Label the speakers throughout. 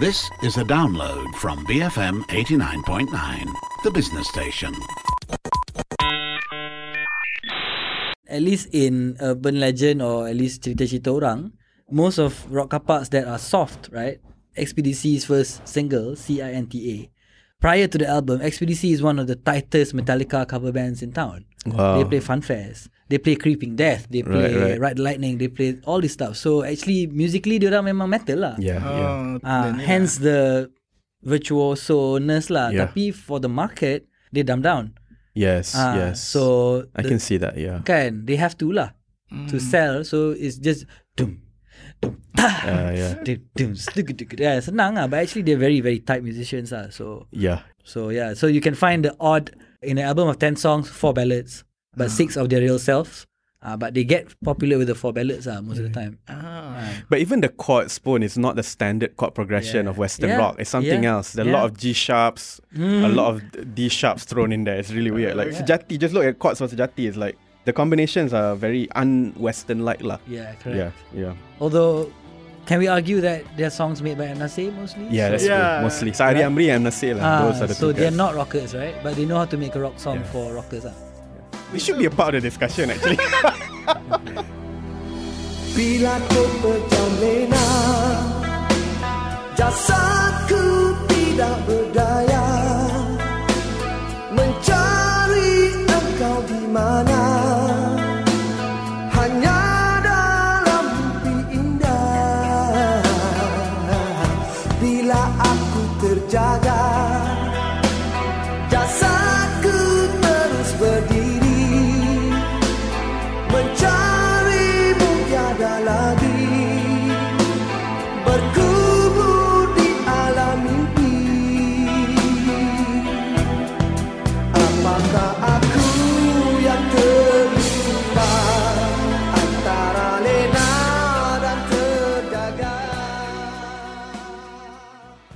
Speaker 1: This is a download from BFM 89.9, the business station.
Speaker 2: At least in urban legend or at least cerita-cerita orang, most of rock kapas that are soft, right? XPDC's first single, C-I-N-T-A. Prior to the album, XPDC is one of the tightest Metallica cover bands in town.
Speaker 3: Wow.
Speaker 2: They play Funfest. They play Creeping Death. They play
Speaker 3: Right, right.
Speaker 2: Ride the Lightning. They play all this stuff. So actually, musically, dia orang memang metal lah.
Speaker 3: Yeah, yeah.
Speaker 4: Oh,
Speaker 2: Ah,
Speaker 4: yeah.
Speaker 2: hence the virtuoso-ness lah.
Speaker 3: Yeah.
Speaker 2: Tapi for the market, they dumb down.
Speaker 3: Yes,
Speaker 2: Ah,
Speaker 3: yes.
Speaker 2: So
Speaker 3: I
Speaker 2: the-
Speaker 3: can see that, yeah.
Speaker 2: kan they have to lah to sell. So it's just dum dum ta.
Speaker 3: Uh, yeah.
Speaker 2: Dum, dum, stuk, duk, duk. yeah, senang lah. But actually, they're very, very tight musicians lah. So,
Speaker 3: Yeah.
Speaker 2: so yeah. So you can find the odd in an album of ten songs, four ballads, but six of their real selves. Uh, but they get popular with the four ballads uh, most of the time.
Speaker 4: Ah.
Speaker 3: But even the chord spoon is not the standard chord progression
Speaker 2: Yeah.
Speaker 3: of Western
Speaker 2: Yeah,
Speaker 3: rock. It's something
Speaker 2: yeah,
Speaker 3: else. There are a
Speaker 2: yeah.
Speaker 3: lot of G sharps, a lot of D sharps thrown in there. It's really weird. Like
Speaker 2: Yeah.
Speaker 3: Sejati, just look at chords for Sejati. It's like the combinations are very un-Western like lah.
Speaker 2: Yeah, correct.
Speaker 3: Yeah, yeah,
Speaker 2: Although, can we argue that they're songs made by Nasir mostly?
Speaker 3: yeah. That's
Speaker 4: Yeah.
Speaker 3: true. Mostly. Sari Amri and Nasir lah.
Speaker 2: Ah,
Speaker 3: Those are the
Speaker 2: so
Speaker 3: two
Speaker 2: they're
Speaker 3: guys.
Speaker 2: not rockers, right? But they know how to make a rock song
Speaker 3: Yeah.
Speaker 2: for rockers. ah.
Speaker 3: We should be a part of the discussion actually.
Speaker 5: Bila kau pejam lena Jasadku tidak berdaya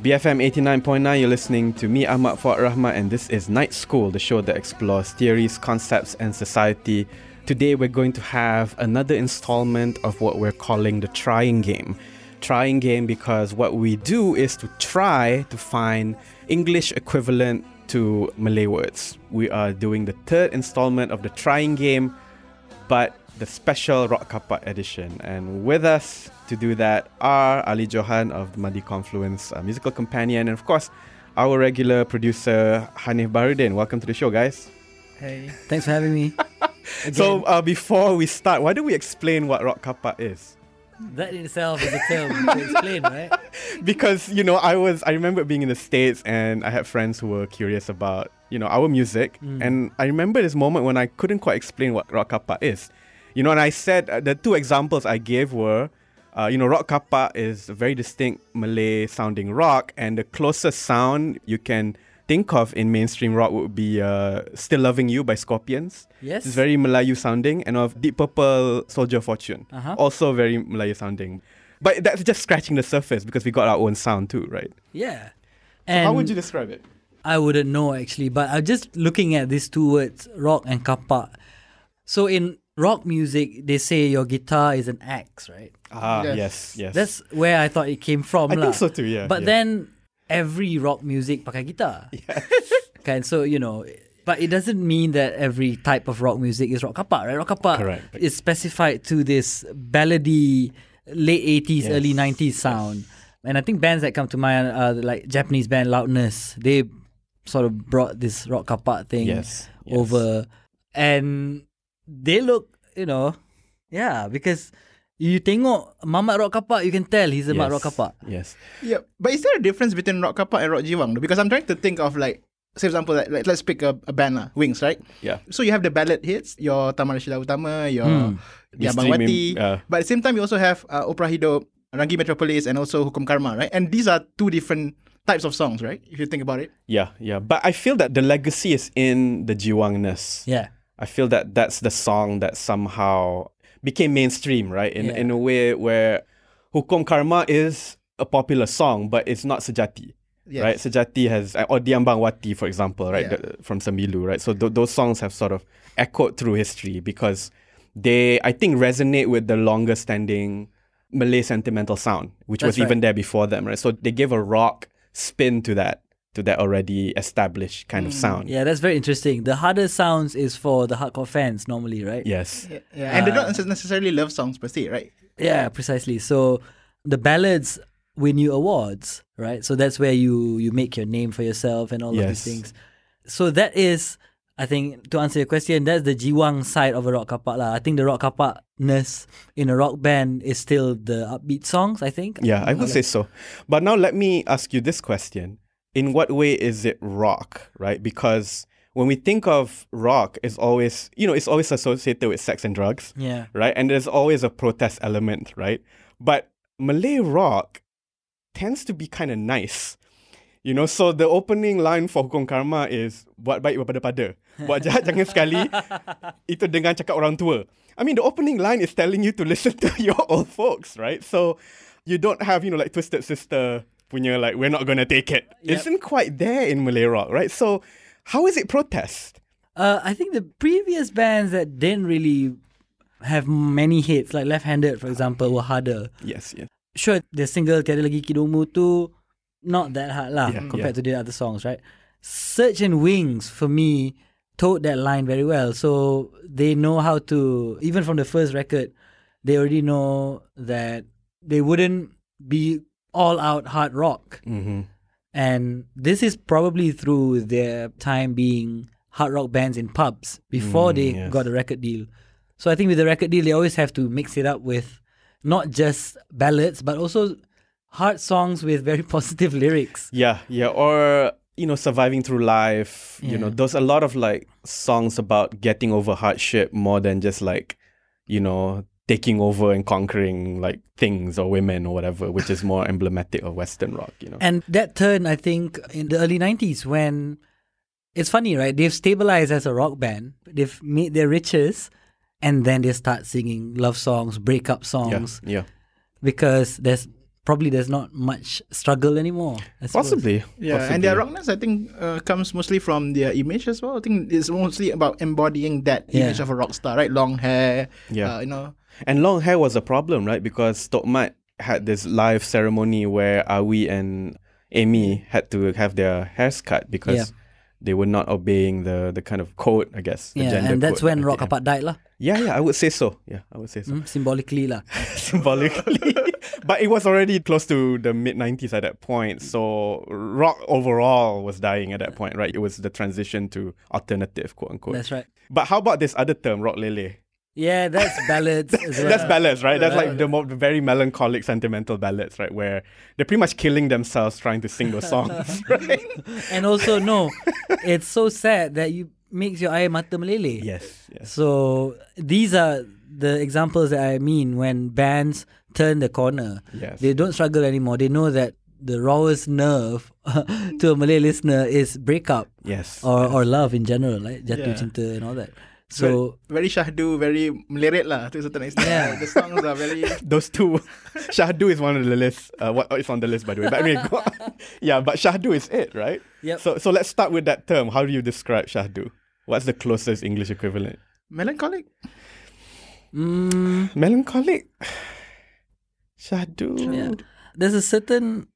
Speaker 3: BFM 89.9, you're listening to me, Ahmad Fuad Rahmat, and this is Night School, the show that explores theories, concepts, and society. Today, we're going to have another installment of what we're calling the trying game. Trying game because what we do is to try to find English equivalent to Malay words. We are doing the third installment of the trying game, but the special Rock Kapak edition. And with us to do that are Ali Johan of the Madi Confluence uh, Musical Companion, and of course, our regular producer Hanif Baharudin. Welcome to the show, guys.
Speaker 2: Hey, thanks for having me.
Speaker 3: So, uh, before we start, why don't we explain what Rock Kapak is?
Speaker 2: that in itself is a term to explain, right?
Speaker 3: because you know i was i remember being in the states and i had friends who were curious about you know our music and i remember this moment when i couldn't quite explain what rock kapak is you know and i said uh, the two examples i gave were uh, you know rock kapak is a very distinct malay sounding rock and the closest sound you can think of in mainstream rock would be uh, still loving you by scorpions
Speaker 2: Yes.
Speaker 3: it's very Melayu sounding, and of Deep Purple, Soldier Fortune,
Speaker 2: Uh-huh.
Speaker 3: also very Melayu sounding. But that's just scratching the surface because we got our own sound too, right?
Speaker 2: Yeah. And
Speaker 3: How would you describe it?
Speaker 2: I wouldn't know actually, but I'm just looking at these two words, rock and kapak. So in rock music, they say your guitar is an axe, right?
Speaker 3: Ah,
Speaker 4: Yes.
Speaker 3: yes, yes.
Speaker 2: That's where I thought it came from.
Speaker 3: I
Speaker 2: lah.
Speaker 3: think so too, yeah,
Speaker 2: But
Speaker 3: yeah.
Speaker 2: then every rock music pakai guitar. Okay, so you know, but it doesn't mean that every type of rock music is rock kapak, right? Rock kapak
Speaker 3: Correct.
Speaker 2: is specified to this ballady late 80s,
Speaker 3: Yes.
Speaker 2: early 90s sound. And I think bands that come to mind are like Japanese band Loudness. They sort of brought this rock kapak thing
Speaker 3: Yes, yes.
Speaker 2: over and they look, you know, yeah, because you tengok Mamat Rock Kapak, you can tell he's a Mat Rock Kapak.
Speaker 3: Yes.
Speaker 4: Yeah, but is there a difference between rock kapak and rock jiwang? Because I'm trying to think of like, say for example, like, like let's pick a, a band lah, Wings, right?
Speaker 3: Yeah.
Speaker 4: So you have the ballad hits, your Taman Rashida Utama, your
Speaker 2: Hmm.
Speaker 4: yeah,
Speaker 3: These
Speaker 4: Bang
Speaker 3: three
Speaker 4: Wati.
Speaker 3: uh,
Speaker 4: but at the same time, you also have uh, Opera Hidup, Rangi Metropolis, and also Hukum Karma, right? And these are two different types of songs, right? If you think about it.
Speaker 3: Yeah, yeah. But I feel that the legacy is in the jiwangness.
Speaker 2: Yeah.
Speaker 3: I feel that that's the song that somehow became mainstream, right? In
Speaker 2: Yeah.
Speaker 3: in a way where Hukum Karma is a popular song, but it's not Sejati.
Speaker 4: Yes.
Speaker 3: Right, Sejati has uh, or Diambang Wati, for example, right,
Speaker 4: Yeah.
Speaker 3: the- from Sembilu, right. So th- those songs have sort of echoed through history because they, I think, resonate with the longer standing Malay sentimental sound, which
Speaker 2: That's
Speaker 3: was even there before them, right? So they gave a rock spin to that, to that already established kind of mm. sound.
Speaker 2: Yeah, that's very interesting. The harder sounds is for the hardcore fans normally, right?
Speaker 3: Yes.
Speaker 4: Yeah, yeah. and they're not necessarily love songs per se, right?
Speaker 2: Yeah, precisely. So the ballads win you awards, right? So that's where you you make your name for yourself and all of these things. So that is, I think, to answer your question, that's the jiwang side of a rock kapak lah. I think the rock kapakness in a rock band is still the upbeat songs. I think.
Speaker 3: Yeah, I would say so. But now let me ask you this question. In what way is it rock, right? Because when we think of rock, it's always, you know, it's always associated with sex and drugs,
Speaker 2: Yeah.
Speaker 3: right? And there's always a protest element, right? But Malay rock tends to be kind of nice. You know, so the opening line for Hukum Karma is buat baik pada-pada. Buat jahat jangan sekali. Itu dengan cakap orang tua. I mean, the opening line is telling you to listen to your old folks, right? So you don't have, you know, like Twisted Sister punya like we're not gonna take it.
Speaker 2: Yep.
Speaker 3: Isn't quite there in Malay rock, right? So how is it protest?
Speaker 2: Uh, I think the previous bands that didn't really have many hits, like Left Handed, for example, were harder.
Speaker 3: Yes, yes.
Speaker 2: Sure, the single Tiada Lagi Kidungmu tu not that hard lah
Speaker 3: Yeah,
Speaker 2: compared
Speaker 3: yeah.
Speaker 2: to the other songs, right? Search and Wings for me towed that line very well. So they know how to even from the first record, they already know that they wouldn't be all out hard rock.
Speaker 3: Mm-hmm.
Speaker 2: And this is probably through their time being hard rock bands in pubs before
Speaker 3: Mm,
Speaker 2: they
Speaker 3: yes.
Speaker 2: got a record deal. So I think with the record deal, they always have to mix it up with not just ballads, but also hard songs with very positive lyrics.
Speaker 3: Yeah, yeah, or you know, surviving through life. You know, there's a lot of like songs about getting over hardship more than just like, you know, taking over and conquering like things or women or whatever, which is more emblematic of Western rock. You know.
Speaker 2: And that turn, I think, in the early 90s when it's funny, right? They've stabilized as a rock band, they've made their riches, and then they start singing love songs, breakup
Speaker 3: yeah,
Speaker 2: songs,
Speaker 3: yeah,
Speaker 2: because there's probably there's not much struggle anymore. I suppose.
Speaker 3: possibly.
Speaker 4: Yeah, and their rockness, I think, uh, comes mostly from their image as well. I think it's mostly about embodying that
Speaker 2: Yeah.
Speaker 4: image of a rock star, right? Long hair,
Speaker 3: Yeah.
Speaker 4: uh, you know.
Speaker 3: And long hair was a problem, right? Because Tokmat had this live ceremony where Awie and Amy had to have their hairs cut because
Speaker 2: Yeah.
Speaker 3: they were not obeying the the kind of code, I guess. The
Speaker 2: Yeah,
Speaker 3: gender
Speaker 2: and that's
Speaker 3: code
Speaker 2: when
Speaker 3: at
Speaker 2: Rock
Speaker 3: the end.
Speaker 2: Kapak died lah.
Speaker 3: Yeah, yeah, I would say so. Yeah, I would say so.
Speaker 2: Mm, symbolically lah.
Speaker 3: Symbolically. but it was already close to the mid 90s at that point. So rock overall was dying at that point, right? It was the transition to alternative, quote unquote.
Speaker 2: That's right.
Speaker 3: But how about this other term, rock lele?
Speaker 2: Yeah, that's ballads as well.
Speaker 3: That's ballads, right? That's like the more very melancholic, sentimental ballads, right? Where they're pretty much killing themselves trying to sing those songs, right?
Speaker 2: and also no, it's so sad that you makes your air mata meleleh.
Speaker 3: Yes, yes.
Speaker 2: So these are the examples that I mean when bands turn the corner.
Speaker 3: Yes.
Speaker 2: They don't struggle anymore. They know that the rawest nerve to a Malay listener is breakup
Speaker 3: Yes.
Speaker 2: or, or love in general, like jatuh
Speaker 4: Yeah.
Speaker 2: cinta and all that. So
Speaker 4: very, very Syahdu, very meleret lah to a certain extent.
Speaker 2: Yeah.
Speaker 4: the songs are very.
Speaker 3: those two. Syahdu is one of the list. Uh, what it's on the list by the way. But anyway, go on. yeah, but Syahdu is it, right?
Speaker 2: Yep.
Speaker 3: So so let's start with that term. How do you describe Syahdu? What's the closest English equivalent?
Speaker 4: Melancholic.
Speaker 2: mm,
Speaker 3: Melancholic. Syahdu.
Speaker 2: yeah. there's a certain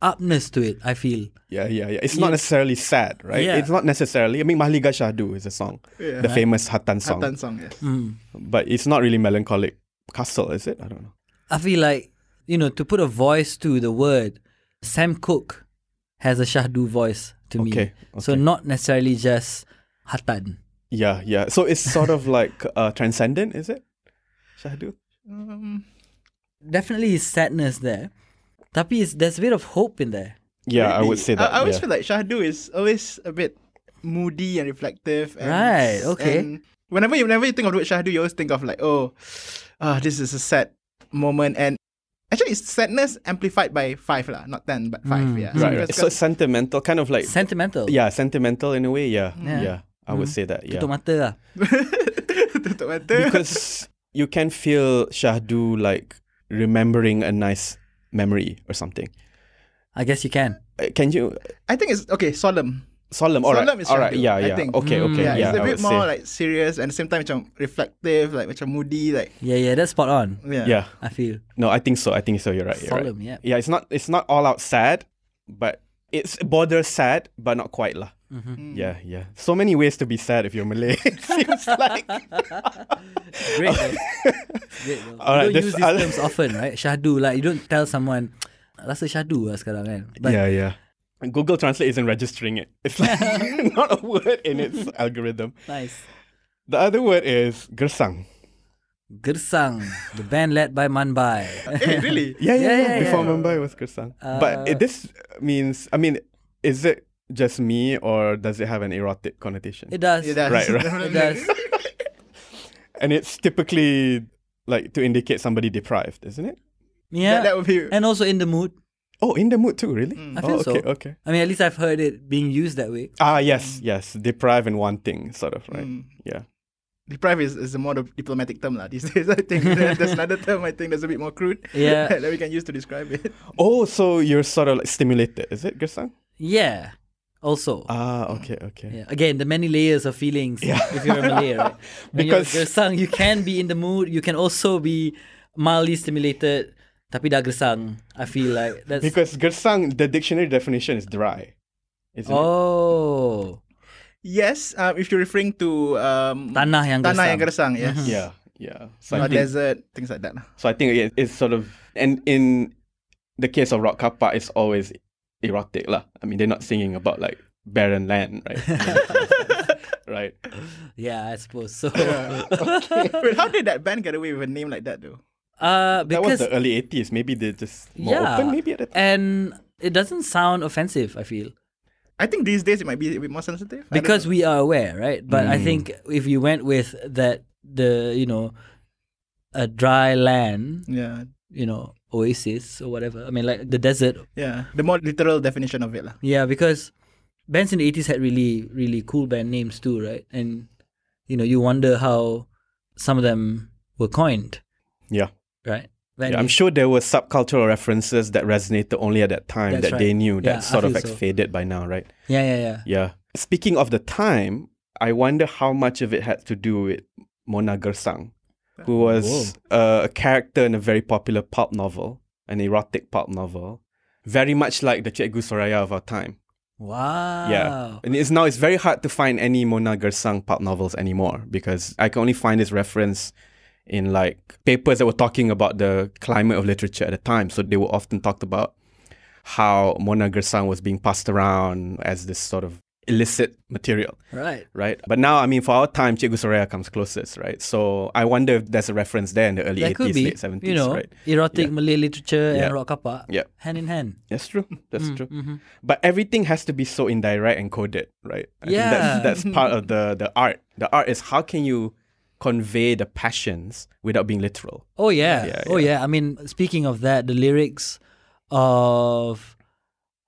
Speaker 2: upness to it. I feel.
Speaker 3: Yeah, yeah, yeah. It's
Speaker 2: Yeah.
Speaker 3: not necessarily sad, right?
Speaker 2: Yeah.
Speaker 3: It's not necessarily. I mean, Mahliga Syahdu is a song,
Speaker 4: Yeah.
Speaker 3: the famous Hattan song,
Speaker 4: Hattan song, yes.
Speaker 2: Mm.
Speaker 3: but it's not really melancholic. Castle, is it? I don't know.
Speaker 2: I feel like you know to put a voice to the word. Sam Cooke has a Syahdu voice to me.
Speaker 3: Okay,
Speaker 2: So not necessarily just Hattan.
Speaker 3: Yeah, yeah. So it's sort of like uh, transcendent, is it? Syahdu.
Speaker 4: Um,
Speaker 2: Definitely is sadness there. Tapi it's, there's a bit of hope in there.
Speaker 3: Yeah, I would say that.
Speaker 4: I, I always
Speaker 3: yeah.
Speaker 4: feel like Syahdu is always a bit moody and reflective. And,
Speaker 2: Right, okay.
Speaker 4: and whenever you whenever you think of the word Syahdu, you always think of like, oh, ah, this is a sad moment. And actually, it's sadness amplified by five lah, not ten, but five.
Speaker 2: Mm.
Speaker 4: Yeah,
Speaker 3: right, right. So sentimental, kind of like
Speaker 2: Sentimental.
Speaker 3: yeah, sentimental in a way. Yeah, yeah.
Speaker 2: Yeah.
Speaker 3: I would say that. Yeah,
Speaker 2: Tutup mata lah.
Speaker 4: Tutup mata.
Speaker 3: because you can feel Syahdu like remembering a nice memory or something.
Speaker 2: I guess you can.
Speaker 3: Uh, Can you?
Speaker 4: I think it's okay, solemn.
Speaker 3: Solemn. All right.
Speaker 4: Solemn is
Speaker 3: all right.
Speaker 4: Syahdu,
Speaker 3: Yeah,
Speaker 4: I
Speaker 3: yeah.
Speaker 4: think.
Speaker 3: Okay, okay.
Speaker 4: yeah,
Speaker 3: Yeah,
Speaker 4: it's a
Speaker 3: I
Speaker 4: bit more
Speaker 3: say.
Speaker 4: like serious and at the same time macam reflective, like macam moody, like
Speaker 2: Yeah, yeah, that's spot on.
Speaker 4: yeah.
Speaker 3: yeah.
Speaker 2: I feel
Speaker 3: No, I think so. I think so. You're right. You're right.
Speaker 2: solemn. Yeah.
Speaker 3: Yeah, it's not it's not all out sad, but it's border sad, but not quite lah.
Speaker 2: Mm-hmm.
Speaker 3: Yeah, yeah. So many ways to be sad if you're Malay. it seems like.
Speaker 2: Great. though. Great. Though.
Speaker 3: Alright,
Speaker 2: you don't
Speaker 3: this
Speaker 2: use these
Speaker 3: other-
Speaker 2: terms often, right? Syahdu, like you don't tell someone rasa syahdu lah sekarang kan. But
Speaker 3: yeah, yeah. Google Translate isn't registering it. It's like not a word in its algorithm.
Speaker 2: nice.
Speaker 3: The other word is gersang.
Speaker 2: Gersang, the band led by Manbai.
Speaker 4: Hey, really?
Speaker 3: Yeah, yeah,
Speaker 2: Yeah,
Speaker 3: yeah.
Speaker 2: yeah,
Speaker 3: Before
Speaker 2: yeah.
Speaker 3: Mumbai was gersang. but
Speaker 2: Uh,
Speaker 3: it, this means, I mean, is it just me or does it have an erotic connotation?
Speaker 2: it does.
Speaker 4: It does.
Speaker 3: Right, right.
Speaker 2: It does.
Speaker 3: and it's typically like to indicate somebody deprived, isn't it?
Speaker 2: Yeah.
Speaker 4: That, that would be
Speaker 2: and also in the mood.
Speaker 3: Oh, in the mood too, really?
Speaker 2: I feel
Speaker 3: oh, okay,
Speaker 2: so.
Speaker 3: okay.
Speaker 2: I mean, at least I've heard it being used that way.
Speaker 3: Ah, yes, yes. Deprive and wanting, sort of, right?
Speaker 4: Mm.
Speaker 3: Yeah.
Speaker 4: Deprive is, is a more diplomatic term lah these days. I think there's another term I think that's a bit more crude
Speaker 2: Yeah.
Speaker 4: that we can use to describe it.
Speaker 3: Oh, so you're sort of like stimulated, is it, Gersang?
Speaker 2: Yeah. Also.
Speaker 3: Ah, okay, okay.
Speaker 2: yeah. Again, the many layers of feelings
Speaker 3: Yeah.
Speaker 2: if you're a Malay, right? When
Speaker 3: Because-
Speaker 2: you're gersang, you can be in the mood. You can also be mildly stimulated. Tapi dah gersang. I feel like that's...
Speaker 3: Because Gersang, the dictionary definition is dry, isn't it?
Speaker 4: Yes, um, if you're referring to um,
Speaker 2: Tanah yang
Speaker 4: tanah
Speaker 2: gersang.
Speaker 4: yang gersang, yes.
Speaker 3: Yeah, yeah. So
Speaker 4: Or
Speaker 3: think,
Speaker 4: desert, things like that.
Speaker 3: so I think it, it's sort of, and in the case of Rock Kapak, it's always erotic lah. I mean, they're not singing about like barren land, right? right.
Speaker 2: Yeah, I suppose so.
Speaker 4: Wait, how did that band get away with a name like that though?
Speaker 2: uh,
Speaker 3: That was the early 80s. Maybe they're just more
Speaker 2: yeah,
Speaker 3: open, maybe at the time.
Speaker 2: and it doesn't sound offensive. I feel
Speaker 4: I think these days it might be a bit more sensitive.
Speaker 2: Because we are aware, right? But I
Speaker 3: Mm.
Speaker 2: think if you went with that, the you know, a dry land,
Speaker 4: yeah,
Speaker 2: you know, oasis or whatever. I mean, like the desert.
Speaker 4: yeah, the more literal definition of it lah.
Speaker 2: Yeah, because bands in the eighties had really, really cool band names too, right? And you know, you wonder how some of them were coined,
Speaker 3: Yeah.
Speaker 2: right?
Speaker 3: Yeah, I'm sure there were subcultural references that resonated only at that time
Speaker 2: That's
Speaker 3: that they knew
Speaker 2: Yeah,
Speaker 3: that sort of
Speaker 2: feel so.
Speaker 3: faded by now, right?
Speaker 2: Yeah, yeah, yeah.
Speaker 3: Yeah. Speaking of the time, I wonder how much of it had to do with Mona Gersang, who was uh, a character in a very popular pulp novel, an erotic pulp novel, very much like the Cikgu Soraya of our time.
Speaker 2: Wow.
Speaker 3: Yeah. And it's now it's very hard to find any Mona Gersang pulp novels anymore because I can only find this reference in like papers that were talking about the climate of literature at the time. So they were often talked about how Mona Gersang was being passed around as this sort of illicit material,
Speaker 2: Right.
Speaker 3: right? But now, I mean, for our time, Cikgu Soraya comes closest, right? So I wonder if there's a reference there in the early
Speaker 2: That
Speaker 3: 80s,
Speaker 2: could be,
Speaker 3: late 70s,
Speaker 2: you know,
Speaker 3: right?
Speaker 2: erotic
Speaker 3: Yeah.
Speaker 2: Malay literature
Speaker 3: Yeah.
Speaker 2: and rock kapak,
Speaker 3: Yeah.
Speaker 2: hand in hand.
Speaker 3: That's true. That's
Speaker 2: Mm,
Speaker 3: true.
Speaker 2: mhm.
Speaker 3: But everything has to be so indirect and coded, right? I
Speaker 2: Yeah.
Speaker 3: think that's, that's part of the the art. The art is how can you convey the passions without being literal.
Speaker 2: Oh yeah.
Speaker 3: Yeah,
Speaker 2: oh
Speaker 3: yeah.
Speaker 2: yeah. I mean, speaking of that, the lyrics of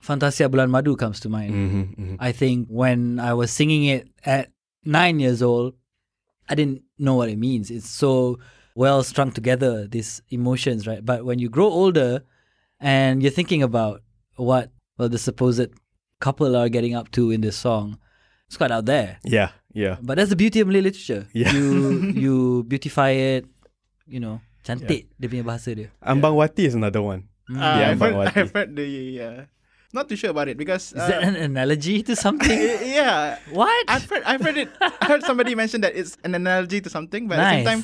Speaker 2: Fantasia Bulan Madu comes to mind.
Speaker 3: Mm-hmm,
Speaker 2: I think when I was singing it at nine years old, I didn't know what it means. It's so well strung together, these emotions, right? But when you grow older and you're thinking about what well the supposed couple are getting up to in this song, it's quite out there.
Speaker 3: Yeah, yeah.
Speaker 2: But that's the beauty of Malay literature.
Speaker 3: Yeah.
Speaker 2: You you beautify it, you know, cantik dia punya bahasa dia.
Speaker 3: Ambang Wati is another one.
Speaker 2: Mm.
Speaker 4: Uh,
Speaker 3: Yeah,
Speaker 4: I've, heard,
Speaker 3: Ambang Wati.
Speaker 4: I've heard the uh, not too sure about it because
Speaker 2: Is
Speaker 4: uh,
Speaker 2: that an analogy to something?
Speaker 4: yeah,
Speaker 2: what?
Speaker 4: I've heard I've heard it. I heard somebody mention that it's an analogy to something, but at the same time,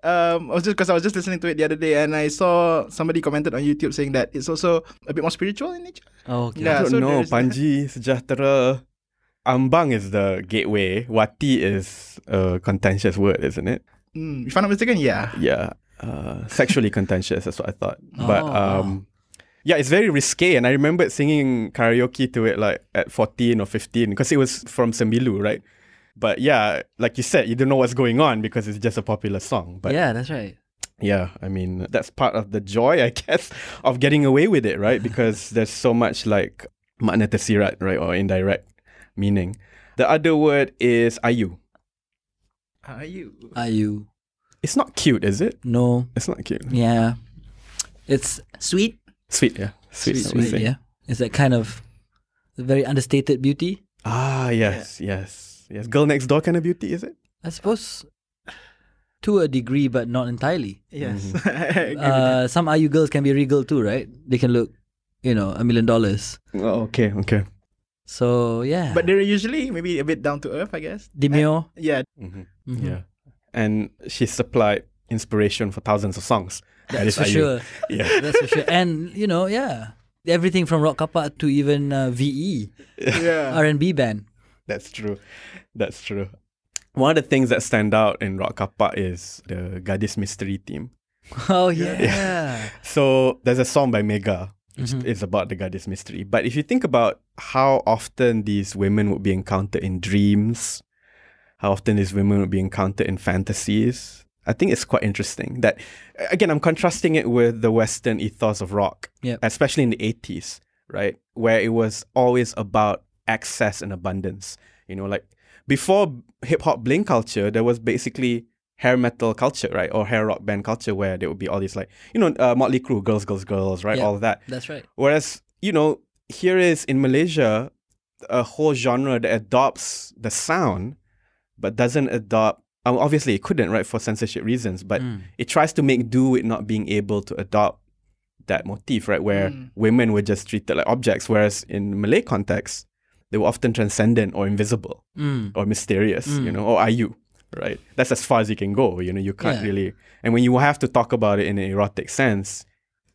Speaker 4: um, I was just because I was just listening to it the other day, and I saw somebody commented on YouTube saying that it's also a bit more spiritual in nature.
Speaker 2: Oh, okay.
Speaker 4: Yeah,
Speaker 3: I don't
Speaker 4: so
Speaker 3: know.
Speaker 4: there's-
Speaker 3: Panji, Sejahtera. Ambang is the gateway. Wati is a contentious word, isn't it?
Speaker 4: Mm, if I'm not mistaken, yeah.
Speaker 3: Yeah. Uh, sexually contentious, that's what I thought. But
Speaker 2: Oh, wow.
Speaker 3: um yeah, it's very risque. And I remember singing karaoke to it like at 14 or 15 because it was from Sembilu, right? But yeah, like you said, you don't know what's going on because it's just a popular song. But
Speaker 2: yeah, that's right.
Speaker 3: yeah, I mean, that's part of the joy, I guess, of getting away with it, right? Because there's so much like makna tersirat, right? Or indirect meaning. The other word is ayu.
Speaker 4: Are you?
Speaker 2: Are you?
Speaker 3: It's not cute, is it?
Speaker 2: No.
Speaker 3: It's not cute.
Speaker 2: Yeah. It's sweet.
Speaker 3: Sweet, yeah. Sweet, I would
Speaker 2: Sweet, yeah. It's that kind of very understated beauty.
Speaker 3: Ah, yes, yes, yes. Girl next door kind of beauty, is it?
Speaker 2: I suppose to a degree, but not entirely.
Speaker 4: Yes.
Speaker 3: Mm-hmm.
Speaker 4: I agree with that.
Speaker 2: Uh, some ayu girls can be regal too, right? They can look, you know, a million dollars.
Speaker 3: Oh, okay, okay.
Speaker 2: So yeah,
Speaker 4: But they're usually maybe a bit down to earth, I guess.
Speaker 2: demure.
Speaker 4: Yeah.
Speaker 3: hmm
Speaker 2: Mhm.
Speaker 3: Yeah, and she supplied inspiration for thousands of songs.
Speaker 2: That's
Speaker 3: is
Speaker 2: for
Speaker 3: ayu.
Speaker 2: sure.
Speaker 3: Yeah,
Speaker 2: That's for sure. And you know, yeah, everything from rock kapak to even uh, VE
Speaker 4: Yeah.
Speaker 2: R and B band.
Speaker 3: that's true. That's true. One of the things that stand out in Rock Kapak is the Gadis Mystery theme.
Speaker 2: Oh yeah. yeah.
Speaker 3: So there's a song by Mega
Speaker 2: Mhm.
Speaker 3: is about the Gadis Mystery. But if you think about how often these women would be encountered in dreams, how often these women would be encountered in fantasies, I think it's quite interesting. That again, I'm contrasting it with the Western ethos of rock,
Speaker 2: Yep.
Speaker 3: especially in the 80s, right, where it was always about access and abundance. You know, like before hip hop bling culture, there was basically hair metal culture, right, or hair rock band culture, where there would be all these like you know uh, Motley Crue, girls, girls, girls, right,
Speaker 2: Yeah.
Speaker 3: all of that.
Speaker 2: That's right.
Speaker 3: Whereas, you know, here is in Malaysia a whole genre that adopts the sound but doesn't adopt um, obviously it couldn't, right, for censorship reasons, but
Speaker 2: Mm.
Speaker 3: it tries to make do with not being able to adopt that motif, right, where
Speaker 4: Mm.
Speaker 3: women were just treated like objects, whereas in Malay context, they were often transcendent or invisible
Speaker 2: Mm.
Speaker 3: or mysterious, you
Speaker 2: Mm.
Speaker 3: know, or are you? Right? That's as far as you can go. You know, you can't
Speaker 2: Yeah.
Speaker 3: really and when you have to talk about it in an erotic sense,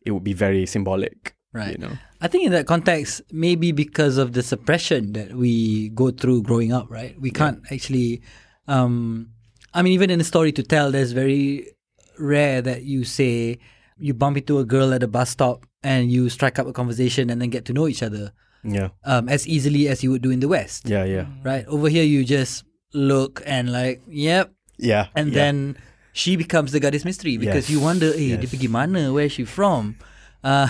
Speaker 3: it would be very symbolic.
Speaker 2: Right.
Speaker 3: You know.
Speaker 2: I think in that context, maybe because of the suppression that we go through growing up, right? We can't actually, um, I mean, even in a story to tell, there's very rare that you say you bump into a girl at a bus stop and you strike up a conversation and then get to know each other
Speaker 3: Yeah.
Speaker 2: um, as easily as you would do in the West,
Speaker 3: Yeah, yeah.
Speaker 2: right? Over here, you just look and like, yep,
Speaker 3: Yeah.
Speaker 2: and
Speaker 3: yeah.
Speaker 2: then she becomes the gadis mystery because you
Speaker 3: Yes,
Speaker 2: wonder, eh, dia
Speaker 3: yes.
Speaker 2: pergi mana? Where is she from? Uh,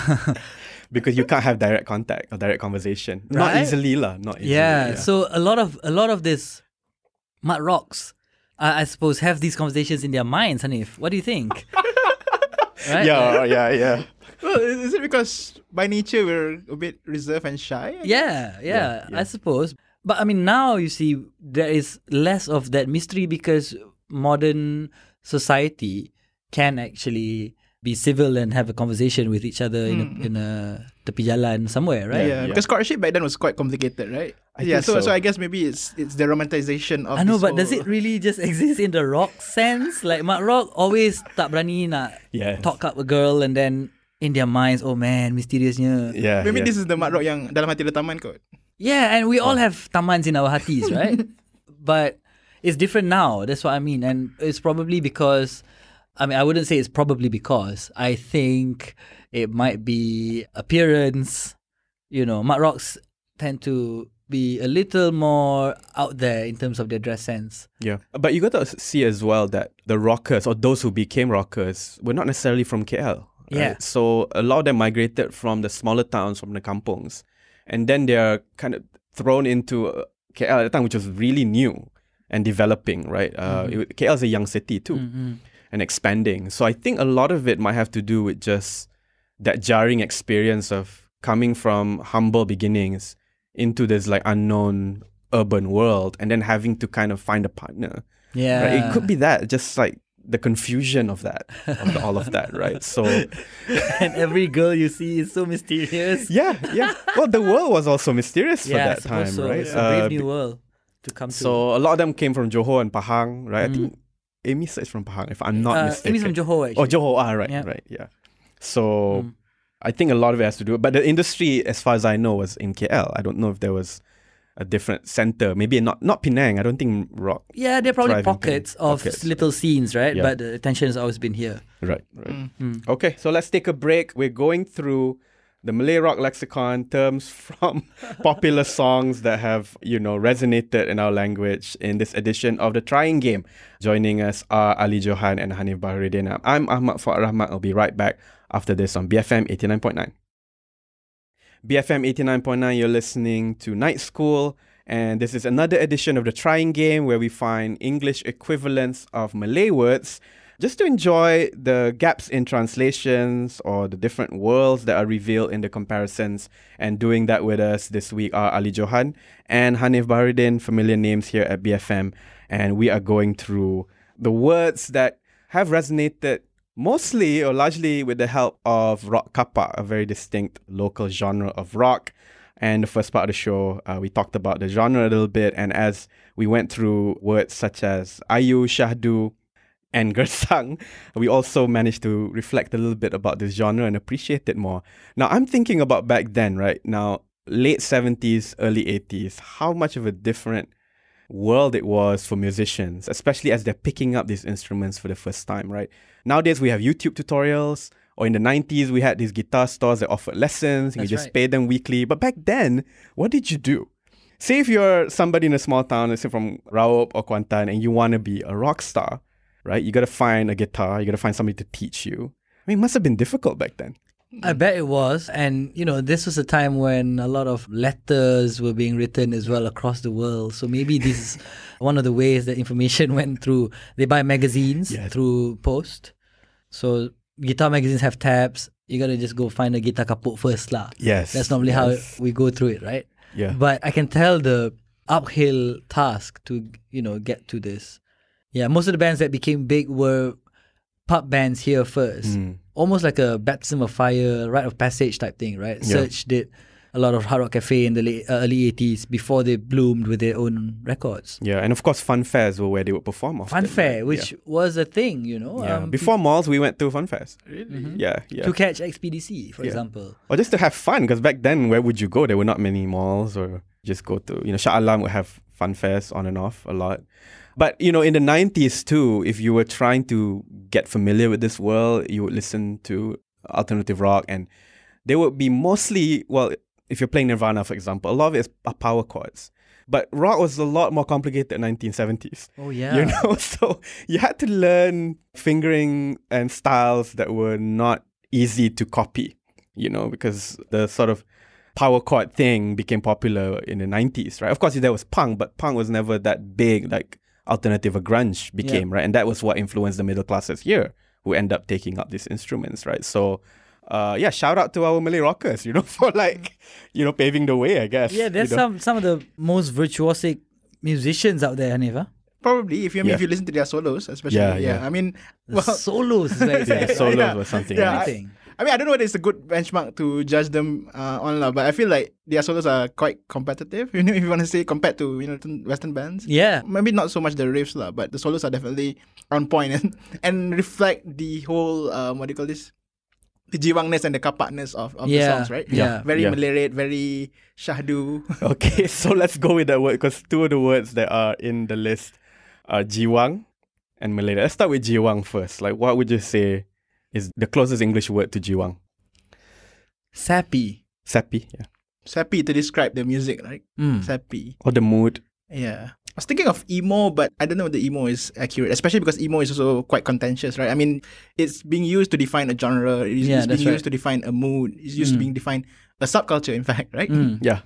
Speaker 3: because you can't have direct contact or direct conversation. Not easily lah. Not easily.
Speaker 2: yeah, So a lot of a lot of this mat rocks, uh, I suppose, have these conversations in their minds. Hanif, what do you think? right?
Speaker 3: yeah, yeah, yeah.
Speaker 4: Well, is it because by nature we're a bit reserved and shy? I?
Speaker 2: Yeah, yeah,
Speaker 3: yeah.
Speaker 2: I suppose. But I mean, now you see there is less of that mystery because modern society can actually be civil and have a conversation with each other in a mm-hmm. in a tepi jalan somewhere, right?
Speaker 4: Yeah,
Speaker 3: Yeah.
Speaker 4: because courtship back then was quite complicated, right?
Speaker 3: I
Speaker 4: yeah, so,
Speaker 3: so.
Speaker 4: so I guess maybe it's it's the romanticization of.
Speaker 2: I know,
Speaker 4: this
Speaker 2: but does it really just exist in the rock sense? Like Mat Rock always tak berani nak
Speaker 3: Yes.
Speaker 2: talk up a girl and then in their minds, oh man, mysteriousnya.
Speaker 3: Yeah.
Speaker 4: Maybe
Speaker 3: yeah.
Speaker 4: this is the mat rock yang dalam hati ada taman kot.
Speaker 2: Yeah, and we all have tamans in our hatis, right? but it's different now. That's what I mean. And it's probably because, I mean, I wouldn't say it's probably because. I think it might be appearance. You know, Mat Rocks tend to be a little more out there in terms of their dress sense.
Speaker 3: Yeah. But you got to see as well that the rockers or those who became rockers were not necessarily from KL. right?
Speaker 2: Yeah.
Speaker 3: So a lot of them migrated from the smaller towns, from the kampungs. And then they're kind of thrown into uh, KL at the time, which was really new and developing, right? Uh, it, KL is a young city too and expanding. So I think a lot of it might have to do with just that jarring experience of coming from humble beginnings into this like unknown urban world and then having to kind of find a partner.
Speaker 2: Yeah.
Speaker 3: Right? It could be that, just like the confusion of that, of all of that, right? So
Speaker 2: and every girl you see is so mysterious.
Speaker 3: yeah, yeah. Well, the world was also mysterious for
Speaker 2: yeah,
Speaker 3: that time,
Speaker 2: so.
Speaker 3: right?
Speaker 2: It's a brave
Speaker 3: Uh,
Speaker 2: new world to come to.
Speaker 3: so a lot of them came from Johor and Pahang, right? I think Amy says from Pahang, if I'm not
Speaker 2: uh,
Speaker 3: mistaken.
Speaker 2: Amy's from Johor, actually.
Speaker 3: Oh, Johor, ah, right,
Speaker 2: Yeah.
Speaker 3: right, yeah. So
Speaker 2: Mm.
Speaker 3: I think a lot of it has to do, but the industry, as far as I know, was in KL. I don't know if there was a different center. Maybe not not Penang. I don't think rock.
Speaker 2: Yeah, there are probably pockets
Speaker 3: thing.
Speaker 2: of
Speaker 3: Pockets.
Speaker 2: little scenes, right?
Speaker 3: Yeah.
Speaker 2: But the attention has always been here.
Speaker 3: Right, right.
Speaker 2: Mm.
Speaker 3: Okay, so let's take a break. We're going through the Malay rock lexicon terms from popular songs that have, you know, resonated in our language in this edition of the Trying Game. Joining us are Ali Johan and Hanif Baharuddin. I'm Ahmad Fuad Rahmat. I'll be right back after this on BFM 89.9. BFM 89.9, you're listening to Night School, and this is another edition of the Trying Game where we find English equivalents of Malay words just to enjoy the gaps in translations or the different worlds that are revealed in the comparisons. And doing that with us this week are Ali Johan and Hanif Baharudin, familiar names here at BFM. And we are going through the words that have resonated mostly or largely with the help of rock kapak, a very distinct local genre of rock. And the first part of the show, uh, we talked about the genre a little bit. And as we went through words such as Ayu, Syahdu, and Gersang, we also managed to reflect a little bit about this genre and appreciate it more. Now, I'm thinking about back then, right? Now, late 70s, early 80s, how much of a different world it was for musicians, especially as they're picking up these instruments for the first time, right? Nowadays, we have YouTube tutorials, or in the 90s, we had these guitar stores that offered lessons, you just
Speaker 2: right.
Speaker 3: pay them weekly. But back then, what did you do? Say if you're somebody in a small town, let's say from Raub or Kuantan, and you want to be a rock star, right? You got to find a guitar, you got to find somebody to teach you. I mean, it must have been difficult back then.
Speaker 2: I bet it was. And, you know, this was a time when a lot of letters were being written as well across the world. So maybe this is one of the ways that information went through. They buy magazines
Speaker 3: Yes.
Speaker 2: through post. So guitar magazines have tabs. You got to just go find a guitar kapok first lah.
Speaker 3: Yes.
Speaker 2: That's normally
Speaker 3: yes.
Speaker 2: how we go through it, right?
Speaker 3: Yeah.
Speaker 2: But I can tell the uphill task to, you know, get to this. Yeah, most of the bands that became big were pub bands here first.
Speaker 3: Mm.
Speaker 2: Almost like a baptism of fire, rite of passage type thing, right?
Speaker 3: Yeah.
Speaker 2: Search did a lot of Hard Rock Cafe in the late, uh, early 80s before they bloomed with their own records.
Speaker 3: Yeah, and of course, fun fairs were where they would perform. Often,
Speaker 2: Fun
Speaker 3: right?
Speaker 2: Fair, which was a thing, you know?
Speaker 3: yeah. yeah.
Speaker 2: um,
Speaker 3: before malls, we went to fun fairs.
Speaker 4: Really?
Speaker 3: Yeah, yeah.
Speaker 2: To catch XPDC, for
Speaker 3: Yeah.
Speaker 2: example.
Speaker 3: or just to have fun, because back then, where would you go? There were not many malls, or just go to you know Shah Alam would have fun fairs on and off a lot. But you know, in the nineties too, if you were trying to get familiar with this world, you would listen to alternative rock, and they would be mostly well, if you're playing Nirvana, for example, a lot of it is are power chords. But rock was a lot more complicated in 1970s.
Speaker 2: Oh, yeah.
Speaker 3: You know, so you had to learn fingering and styles that were not easy to copy, you know, because the sort of power chord thing became popular in the 90s, right? Of course, there was punk, but punk was never that big like alternative or grunge became, right? And that was what influenced the middle classes here who end up taking up these instruments, right? So, uh, yeah, shout out to our Malay rockers, you know, for like, you know, paving the way, I guess.
Speaker 2: Yeah, there's
Speaker 3: you know?
Speaker 2: some, some of the most virtuosic musicians out there, Hanif. huh?
Speaker 4: Probably if you I mean,
Speaker 3: Yeah.
Speaker 4: if you listen to their solos, especially.
Speaker 3: Yeah,
Speaker 4: Yeah,
Speaker 3: yeah.
Speaker 4: I mean, well,
Speaker 2: solos is very
Speaker 3: Yeah, solos
Speaker 4: Yeah.
Speaker 3: was something.
Speaker 4: Yeah,
Speaker 3: else.
Speaker 4: I-
Speaker 2: Everything.
Speaker 4: I mean, I don't know whether it's a good benchmark to judge them uh, on, lah, but I feel like their solos are quite competitive. You know, if you want to say compared to you know Western bands.
Speaker 2: Yeah.
Speaker 4: Maybe not so much the riffs lah, but the solos are definitely on point and and reflect the whole um, what do you call this, the jiwangness and the kapakness of, of the songs, right?
Speaker 2: yeah,
Speaker 4: Very
Speaker 3: yeah.
Speaker 4: meleret, very syahdu.
Speaker 3: Okay, so let's go with that word because two of the words that are in the list are jiwang and Malay. Let's start with jiwang first. Like, what would you say is the closest English word to jiwang?
Speaker 2: Sappy.
Speaker 3: Sappy, yeah.
Speaker 4: Sappy to describe the music, right?
Speaker 2: Mm.
Speaker 4: Sappy.
Speaker 3: Or the mood.
Speaker 4: Yeah. I was thinking of emo, but I don't know if the emo is accurate, especially because emo is also quite contentious, right? I mean, it's being used to define a genre, it's,
Speaker 2: Yeah,
Speaker 4: it's being
Speaker 2: right.
Speaker 4: used to define a mood, it's used to
Speaker 2: Mm.
Speaker 4: being defined a subculture, in fact, right?
Speaker 2: Mm.
Speaker 3: Yeah.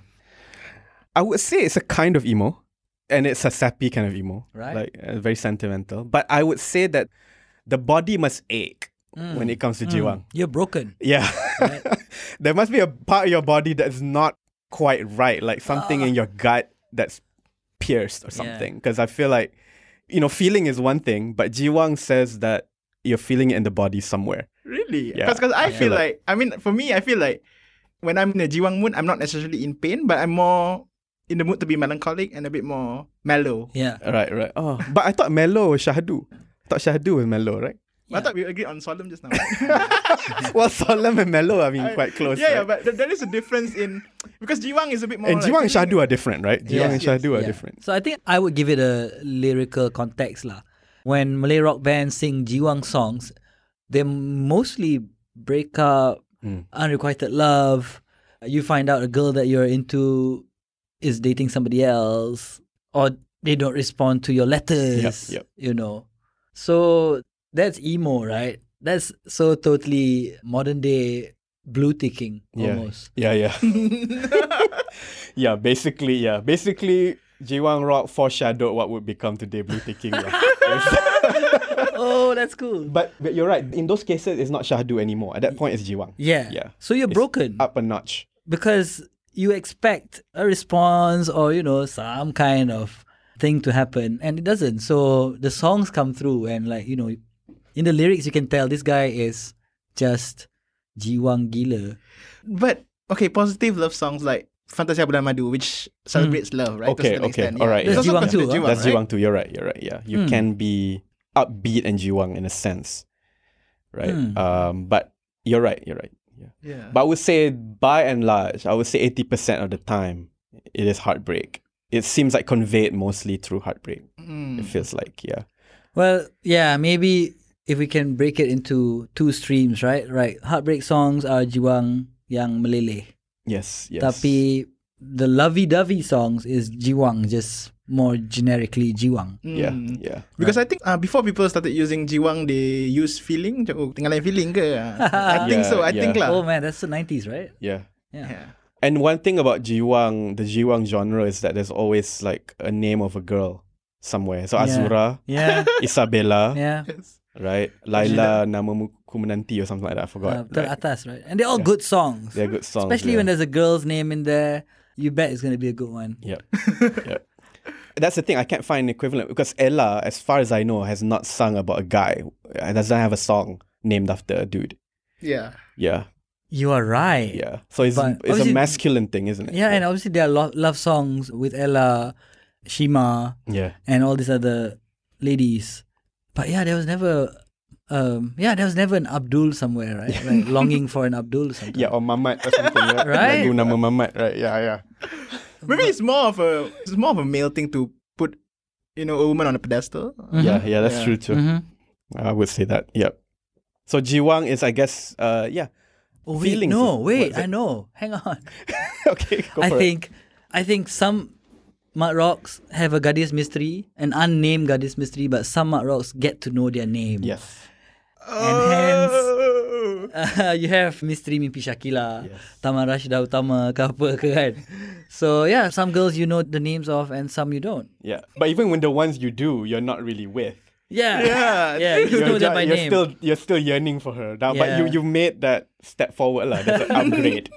Speaker 3: I would say it's a kind of emo, and it's a sappy kind of emo.
Speaker 2: Right.
Speaker 3: Like, uh, very sentimental. But I would say that the body must ache when it comes to
Speaker 2: Mm.
Speaker 3: jiwang.
Speaker 2: You're broken.
Speaker 3: Yeah. there must be a part of your body that's not quite right, like something in your gut that's pierced or
Speaker 2: Ah.
Speaker 3: Something. Because I feel like, you know, feeling is one thing, but Jiwang says that you're feeling it in the body somewhere.
Speaker 4: Really?
Speaker 3: Yeah,
Speaker 4: Because I,
Speaker 3: I
Speaker 4: feel
Speaker 3: feel
Speaker 4: like, I mean, for me, I feel like when I'm in a jiwang mood, I'm not necessarily in pain, but I'm more in the mood to be melancholic and a bit more mellow.
Speaker 2: Yeah.
Speaker 3: Right, right. Oh, but I thought mellow was Syahdu. I thought Syahdu was mellow, right?
Speaker 4: I thought we agreed on solemn just now. right?
Speaker 3: well, solemn and mellow, I mean,
Speaker 4: I-
Speaker 3: quite close.
Speaker 4: Yeah, yeah, but th- there is a difference in because jiwang is a bit more.
Speaker 3: and
Speaker 4: like
Speaker 3: Jiwang and
Speaker 4: feeling-
Speaker 3: Syahdu are different, right? Jiwang
Speaker 2: Yes,
Speaker 3: and
Speaker 4: yes,
Speaker 3: Syahdu are
Speaker 2: Yeah.
Speaker 3: different.
Speaker 2: So I think I would give it a lyrical context lah. When Malay rock bands sing Jiwang songs, they mostly break up,
Speaker 3: Mm.
Speaker 2: unrequited love. You find out a girl that you're into is dating somebody else, or they don't respond to your letters.
Speaker 3: yep.
Speaker 2: You know, so that's emo, right? That's so totally modern day blue ticking
Speaker 3: Yeah.
Speaker 2: almost.
Speaker 3: Yeah, yeah. yeah, basically, yeah. Basically, Jiwang Rock foreshadowed what would become today Blue Ticking
Speaker 2: oh oh, that's cool.
Speaker 3: But, but you're right. In those cases, it's not Syahdu anymore. At that point, it's Jiwang.
Speaker 2: yeah.
Speaker 3: Yeah.
Speaker 2: So you're
Speaker 3: It's
Speaker 2: broken
Speaker 3: Up a notch.
Speaker 2: because you expect a response or you know some kind of thing to happen and it doesn't. So the songs come through and like you know in the lyrics you can tell this guy is just jiwang gila.
Speaker 4: But okay, positive love songs like Fantasia Bulan Madu, which celebrates love, right?
Speaker 3: Okay,
Speaker 4: certain
Speaker 3: okay,
Speaker 4: extent,
Speaker 3: alright,
Speaker 4: It's
Speaker 2: yeah.
Speaker 4: also
Speaker 2: Jiwang
Speaker 4: considered
Speaker 2: too.
Speaker 4: Jiwang,
Speaker 3: That's
Speaker 4: right?
Speaker 3: Jiwang too. You're right. You're right. Yeah. You
Speaker 2: Hmm.
Speaker 3: can be upbeat and Jiwang in a sense. Right.
Speaker 2: Hmm.
Speaker 3: Um, but you're right. You're right. Yeah.
Speaker 4: Yeah.
Speaker 3: But I would say by and large, I would say 80% of the time, it is heartbreak. It seems like conveyed mostly through heartbreak.
Speaker 4: Mm.
Speaker 3: It feels like, yeah.
Speaker 2: Well, yeah, maybe if we can break it into two streams, right? Right. Heartbreak songs are jiwang yang meleleh.
Speaker 3: Yes, yes.
Speaker 2: Tapi the lovey-dovey songs is jiwang just more generically jiwang.
Speaker 3: yeah,
Speaker 4: Mm.
Speaker 3: yeah.
Speaker 4: Because I think uh, before people started using Jiwang, they use feeling. Macam, Oh, tinggal feeling ke? I think
Speaker 3: Yeah,
Speaker 4: so. I
Speaker 3: yeah.
Speaker 4: think lah.
Speaker 2: Oh man, that's the 90s, right?
Speaker 3: Yeah.
Speaker 2: Yeah.
Speaker 4: Yeah.
Speaker 3: And one thing about Jiwang, the Jiwang genre is that there's always like a name of a girl somewhere. So Azura,
Speaker 2: Yeah.
Speaker 3: Isabella,
Speaker 2: yeah.
Speaker 4: Yes.
Speaker 3: Right? Laila Namamu Kumenanti or something like that. I forgot.
Speaker 2: Uh, Betul
Speaker 3: right?
Speaker 2: atas, right? And they're all
Speaker 3: Yeah.
Speaker 2: good songs.
Speaker 3: They're good songs.
Speaker 2: Especially
Speaker 3: yeah.
Speaker 2: when there's a girl's name in there. You bet it's going to be a good one.
Speaker 3: Yep. yep. That's the thing. I can't find an equivalent because Ella, as far as I know, has not sung about a guy. It doesn't have a song named after a dude.
Speaker 4: Yeah.
Speaker 3: Yeah,
Speaker 2: You are right.
Speaker 3: yeah. So it's
Speaker 2: But
Speaker 3: it's a masculine thing, isn't it?
Speaker 2: Yeah, and obviously there are lo- love songs with Ella, Shima,
Speaker 3: yeah,
Speaker 2: and all these other ladies. But yeah, there was never, um, yeah, there was never an Abdul somewhere, right? Like longing for an Abdul. Sometimes.
Speaker 3: yeah, or Mamat or something. Yeah?
Speaker 2: Right?
Speaker 3: Lagu nama Mamat, right? Yeah, yeah.
Speaker 4: Maybe it's more of a it's more of a male thing to put, you know, a woman on a pedestal.
Speaker 3: Yeah, yeah, that's
Speaker 4: Yeah.
Speaker 3: true too.
Speaker 2: Mm-hmm.
Speaker 3: I would say that. Yep. So Jiwang is, I guess, uh, yeah.
Speaker 2: Oh wait,
Speaker 3: Feelings
Speaker 2: no, wait, I know. Hang on.
Speaker 3: okay, go
Speaker 2: I
Speaker 3: for it.
Speaker 2: think, I think some mat rocks have a Gadis mystery, an unnamed Gadis mystery, but some mat rocks get to know their name.
Speaker 3: Yes.
Speaker 2: And hence,
Speaker 4: Oh.
Speaker 2: uh, you have Misteri Mimpi Shakila,
Speaker 3: Yes.
Speaker 2: Taman Rashida Utama ke apa ke kan. So yeah, some girls you know the names of and some you don't.
Speaker 3: Yeah. But even when the ones you do, you're not really with.
Speaker 2: Yeah.
Speaker 4: Yeah.
Speaker 2: Yeah, you know
Speaker 3: You're,
Speaker 2: them by
Speaker 3: you're
Speaker 2: name.
Speaker 3: still you're still yearning for her. Now, but you
Speaker 2: Yeah.
Speaker 3: you made that step forward lah. That's an upgrade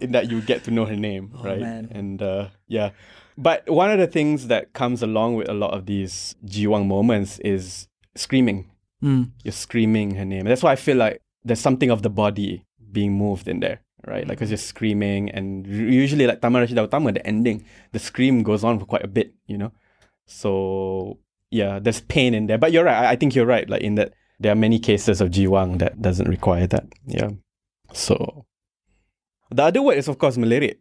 Speaker 3: in that you get to know her name, right?
Speaker 2: Oh, man.
Speaker 3: And uh, yeah, but one of the things that comes along with a lot of these Jiwang moments is screaming.
Speaker 2: Mm.
Speaker 3: You're screaming her name. That's why I feel like there's something of the body being moved in there, right? Like, cause you're screaming, and usually like Taman Rashida Utama, the ending, the scream goes on for quite a bit, you know. So yeah, there's pain in there. But you're right. I, I think you're right. Like in that there are many cases of Jiwang that doesn't require that. Yeah. So the other word is of course meleret,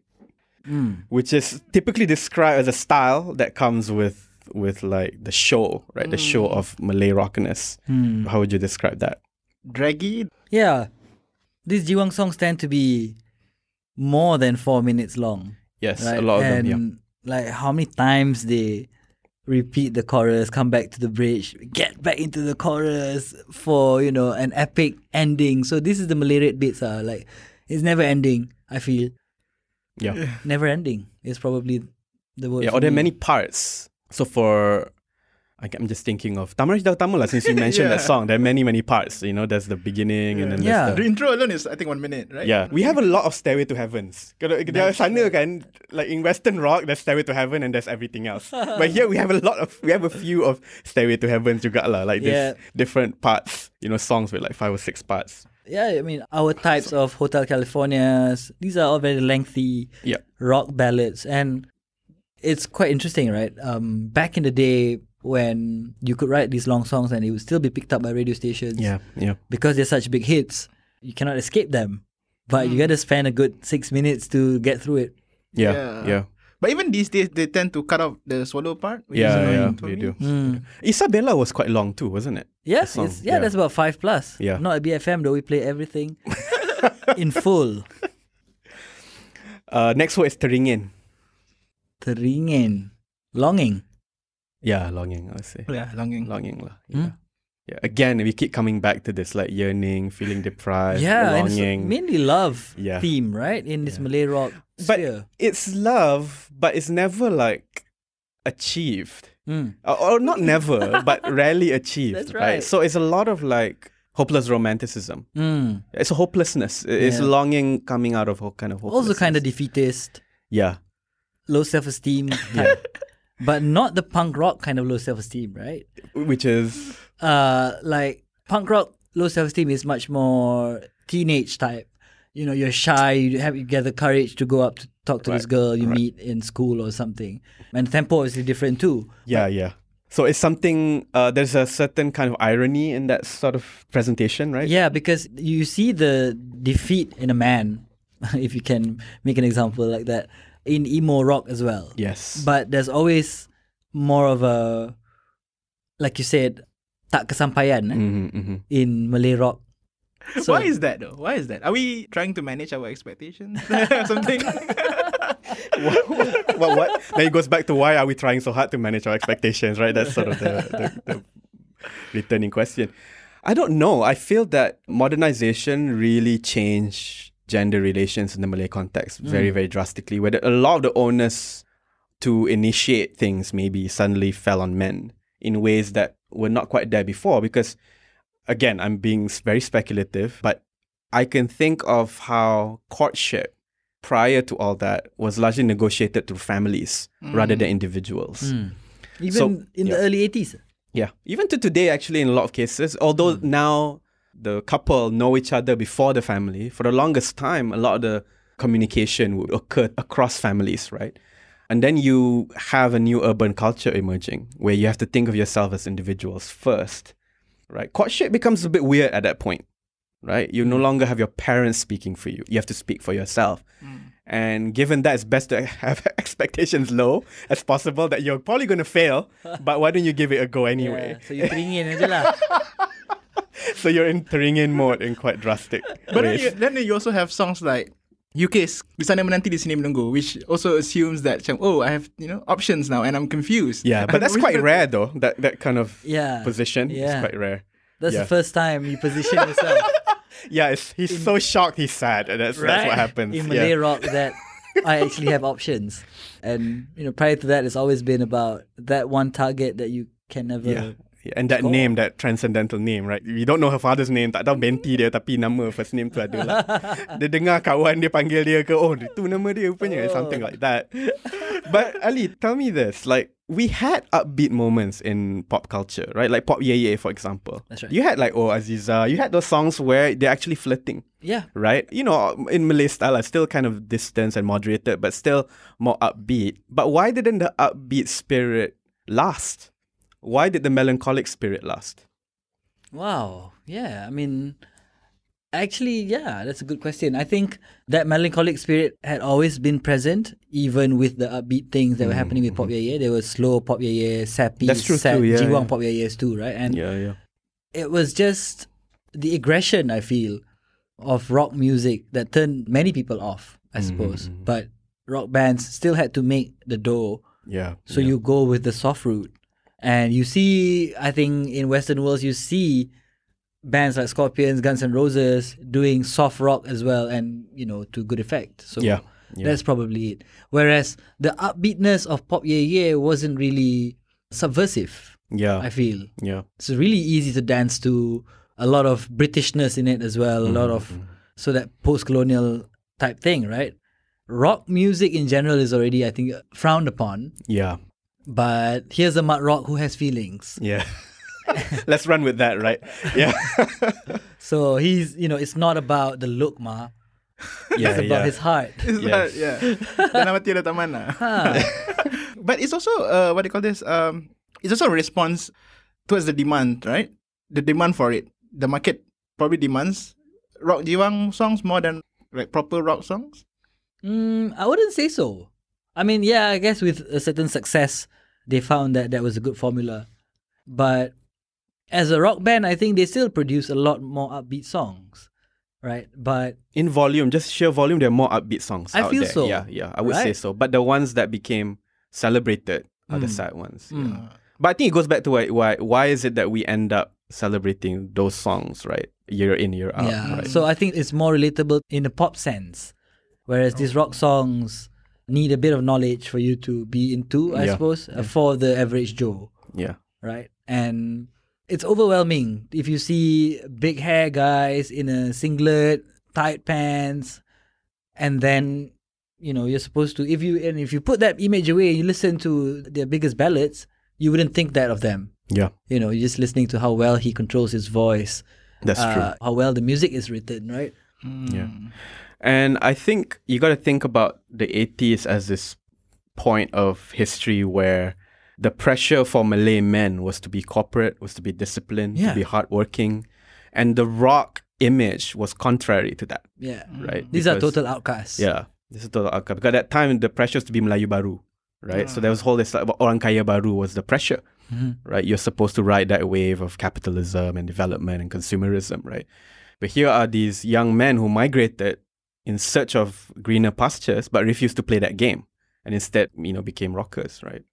Speaker 2: Mm.
Speaker 3: which is typically described as a style that comes with with like the show, right? The show of Malay rockiness.
Speaker 2: Mm.
Speaker 3: How would you describe that?
Speaker 4: Draggy.
Speaker 2: Yeah. These Jiwang songs tend to be more than four minutes long.
Speaker 3: Yes,
Speaker 2: right?
Speaker 3: a lot of
Speaker 2: and
Speaker 3: them.
Speaker 2: like how many times they repeat the chorus, come back to the bridge, get back into the chorus for you know an epic ending. So this is the meleret bits are like it's never ending. I feel
Speaker 3: Yeah, yeah.
Speaker 2: never ending is probably the word.
Speaker 3: yeah or there are many parts. So for I- I'm just thinking of Tamaraj Utama lah, since you mentioned that song. There are many, many parts. You know, there's the beginning and then
Speaker 2: Yeah.
Speaker 3: there's
Speaker 4: The
Speaker 3: the,
Speaker 4: intro alone is I think one minute, right?
Speaker 3: Yeah, we have a lot of Stairway to Heavens. Kalau dia sana kan, like in Western rock, there's Stairway to Heaven and there's everything else. but here we have a lot of, we have a few of Stairway to Heaven juga lah. Like
Speaker 2: Yeah.
Speaker 3: this different parts, you know, songs with like five or six parts.
Speaker 2: Yeah, I mean our types of Hotel Californias. These are all very lengthy
Speaker 3: Yeah.
Speaker 2: rock ballads, and it's quite interesting, right? Um, back in the day when you could write these long songs and it would still be picked up by radio stations.
Speaker 3: Yeah, yeah.
Speaker 2: because they're such big hits, you cannot escape them. But
Speaker 3: Hmm.
Speaker 2: you got to spend a good six minutes to get through it.
Speaker 3: Yeah,
Speaker 4: Yeah.
Speaker 3: yeah.
Speaker 4: But even these days, they tend to cut off the swallow part. Which
Speaker 3: Yeah,
Speaker 4: annoying
Speaker 3: yeah,
Speaker 4: for
Speaker 3: they
Speaker 4: me.
Speaker 3: do.
Speaker 2: Mm.
Speaker 3: Isabella was quite long too, wasn't it?
Speaker 2: Yeah,
Speaker 3: song,
Speaker 2: it's, yeah,
Speaker 3: yeah.
Speaker 2: that's about five plus.
Speaker 3: Yeah.
Speaker 2: Not at BFM though. We play everything in full.
Speaker 3: Uh, next word is teringin.
Speaker 2: Teringin. Longing.
Speaker 3: Yeah, longing, I would say.
Speaker 4: Yeah, longing.
Speaker 3: Longing lah.
Speaker 2: Hmm?
Speaker 3: Yeah. Yeah. Again, we keep coming back to this like yearning, feeling deprived,
Speaker 2: yeah,
Speaker 3: longing.
Speaker 2: mainly love
Speaker 3: Yeah.
Speaker 2: theme, right? In this
Speaker 3: Yeah.
Speaker 2: Malay rock
Speaker 3: But
Speaker 2: sphere.
Speaker 3: it's love, but it's never like achieved.
Speaker 2: Mm.
Speaker 3: Or, or not never, but rarely achieved.
Speaker 2: That's right.
Speaker 3: So it's a lot of like hopeless romanticism.
Speaker 2: Mm.
Speaker 3: It's a hopelessness. It's
Speaker 2: Yeah.
Speaker 3: longing coming out of a kind of hopelessness.
Speaker 2: Also kind of defeatist,
Speaker 3: yeah.
Speaker 2: low self esteem type. But not the punk rock kind of low self esteem, right?
Speaker 3: Which is
Speaker 2: Uh like punk rock low self esteem is much more teenage type. You know, you're shy, you have you get the courage to go up to talk to this girl you
Speaker 3: right.
Speaker 2: meet in school or something. And tempo is different too.
Speaker 3: yeah, yeah. So it's something. Uh, there's a certain kind of irony in that sort of presentation, right?
Speaker 2: Yeah, because you see the defeat in a man, if you can make an example like that, in emo rock as well.
Speaker 3: Yes.
Speaker 2: But there's always more of a, like you said, tak kesampaian eh,
Speaker 3: hmm hmm
Speaker 2: in Malay rock. So-
Speaker 4: Why is that though? Why is that? Are we trying to manage our expectations? or Something.
Speaker 3: what, what, what? Then it goes back to why are we trying so hard to manage our expectations, right? That's sort of the, the, the returning question. I don't know. I feel that modernization really changed gender relations in the Malay context mm. very, very drastically, where a lot of the onus to initiate things maybe suddenly fell on men in ways that were not quite there before. Because, again, I'm being very speculative, but I can think of how courtship prior to all that was largely negotiated through families rather than individuals.
Speaker 2: Mm. Even
Speaker 3: So,
Speaker 2: in
Speaker 3: yeah.
Speaker 2: the early 80s.
Speaker 3: Yeah. Even to today, actually, in a lot of cases, although now the couple know each other before the family, for the longest time, a lot of the communication would occur across families, right? And then you have a new urban culture emerging where you have to think of yourself as individuals first, right? Courtship becomes a bit weird at that point, right? You no mm. longer have your parents speaking for you, you have to speak for yourself. Mm. And given that, it's best to have expectations low as possible that you're probably going to fail, but why don't you give it a go anyway?
Speaker 2: Yeah, so you teringin aja lah.
Speaker 3: So you're in in mode in quite drastic
Speaker 4: But then you, then you also have songs like Ukays Di Sana Menanti Di Sini Menunggu, which also assumes that macam, oh I have you know options now and I'm confused.
Speaker 3: yeah, but that's quite rare though. That that kind of
Speaker 2: Yeah.
Speaker 3: position is
Speaker 2: Yeah.
Speaker 3: quite rare.
Speaker 2: That's
Speaker 3: Yeah.
Speaker 2: the first time you position yourself.
Speaker 3: Yeah, it's, he's so shocked he's sad. and That's that's what
Speaker 2: right?
Speaker 3: happens.
Speaker 2: In
Speaker 3: yeah.
Speaker 2: Malay rock that I actually have options. And you know, prior to that it's always been about that one target that you can never
Speaker 3: Yeah. Yeah, And that
Speaker 2: Score.
Speaker 3: name, that transcendental name, right? We don't know her father's name. Tak tahu Benti dia, tapi nama first name tu ada lah. dia dengar kawan dia panggil dia ke, oh, itu nama dia rupanya. Oh. Something like that. But Ali, tell me this. Like, we had upbeat moments in pop culture, right? Like Pop Ye Ye, for example.
Speaker 2: That's right.
Speaker 3: You had like Oh Aziza. You had those songs where they're actually flirting.
Speaker 2: Yeah.
Speaker 3: right? You know, in Malay style, are still kind of distant and moderated, but still more upbeat. But why didn't the upbeat spirit last? Why did the melancholic spirit last?
Speaker 2: Wow. Yeah. I mean, actually, yeah, that's a good question. I think that melancholic spirit had always been present, even with the upbeat things that were happening with Pop Ye Ye. There was slow Pop Ye Ye, sappy,
Speaker 3: Mm-hmm. That's true
Speaker 2: sad,
Speaker 3: too, yeah,
Speaker 2: jiwang
Speaker 3: yeah.
Speaker 2: Pop Ye Ye's too, right? And
Speaker 3: Yeah, yeah.
Speaker 2: it was just the aggression, I feel, of rock music that turned many people off, I
Speaker 3: Mm-hmm,
Speaker 2: suppose. But rock bands still had to make the dough.
Speaker 3: Yeah.
Speaker 2: So you go with the soft route. And you see, I think in Western worlds, you see bands like Scorpions, Guns N' Roses doing soft rock as well, and you know to good effect. So
Speaker 3: Yeah, yeah.
Speaker 2: that's probably it. Whereas the upbeatness of Pop Ye Ye wasn't really subversive.
Speaker 3: yeah,
Speaker 2: I feel
Speaker 3: yeah.
Speaker 2: it's really easy to dance to a lot of Britishness in it as well, a lot
Speaker 3: Mm-hmm,
Speaker 2: of so that post-colonial type thing, right? Rock music in general is already, I think, frowned upon.
Speaker 3: Yeah,
Speaker 2: But here's a Mat Rock who has feelings.
Speaker 3: yeah. Let's run with that, right? Yeah,
Speaker 2: So he's, you know, it's not about the look, ma.
Speaker 3: yeah,
Speaker 2: It's about
Speaker 3: yeah.
Speaker 2: his heart.
Speaker 4: It's
Speaker 3: Yes.
Speaker 4: that, yeah. Dalam hati ada taman. But it's also uh, what do you call this? Um, it's also a response towards the demand, right? The demand for it. The market probably demands rock jiwang songs more than like proper rock songs.
Speaker 2: Mm, I wouldn't say so. I mean, yeah, I guess with a certain success, they found that that was a good formula. But as a rock band, I think they still produce a lot more upbeat songs, right? But
Speaker 3: In volume, just sheer volume, there are more upbeat songs.
Speaker 2: I
Speaker 3: out
Speaker 2: feel
Speaker 3: there.
Speaker 2: so,
Speaker 3: Yeah, yeah. I would say so. But the ones that became celebrated are the
Speaker 2: Mm.
Speaker 3: sad ones.
Speaker 2: Mm.
Speaker 3: Yeah. But I think it goes back to why, why why is it that we end up celebrating those songs, right? Year in, year out.
Speaker 2: yeah,
Speaker 3: Right?
Speaker 2: so I think it's more relatable in the pop sense, whereas these rock songs, need a bit of knowledge for you to be into, I
Speaker 3: Yeah.
Speaker 2: suppose, uh, for the average Joe,
Speaker 3: Yeah.
Speaker 2: right? And it's overwhelming if you see big hair guys in a singlet, tight pants, and then you know you're supposed to if you and if you put that image away and you listen to their biggest ballads, you wouldn't think that of them.
Speaker 3: Yeah.
Speaker 2: You know, you're just listening to how well he controls his voice,
Speaker 3: That's
Speaker 2: uh,
Speaker 3: true.
Speaker 2: how well the music is written, right?
Speaker 3: Yeah. And I think you got to think about the 80s as this point of history where the pressure for Malay men was to be corporate, was to be disciplined,
Speaker 2: Yeah.
Speaker 3: to be hardworking. And the rock image was contrary to that,
Speaker 2: Yeah.
Speaker 3: right?
Speaker 2: These are total outcasts.
Speaker 3: Yeah. This is total outcome. Because at that time, the pressure was to be Melayu Baru, right? So there was whole this like, Orang Kaya Baru was the pressure,
Speaker 2: Mhm.
Speaker 3: right? You're supposed to ride that wave of capitalism and development and consumerism, right? But here are these young men who migrated in search of greener pastures, but refused to play that game, and instead, you know, became rockers, right?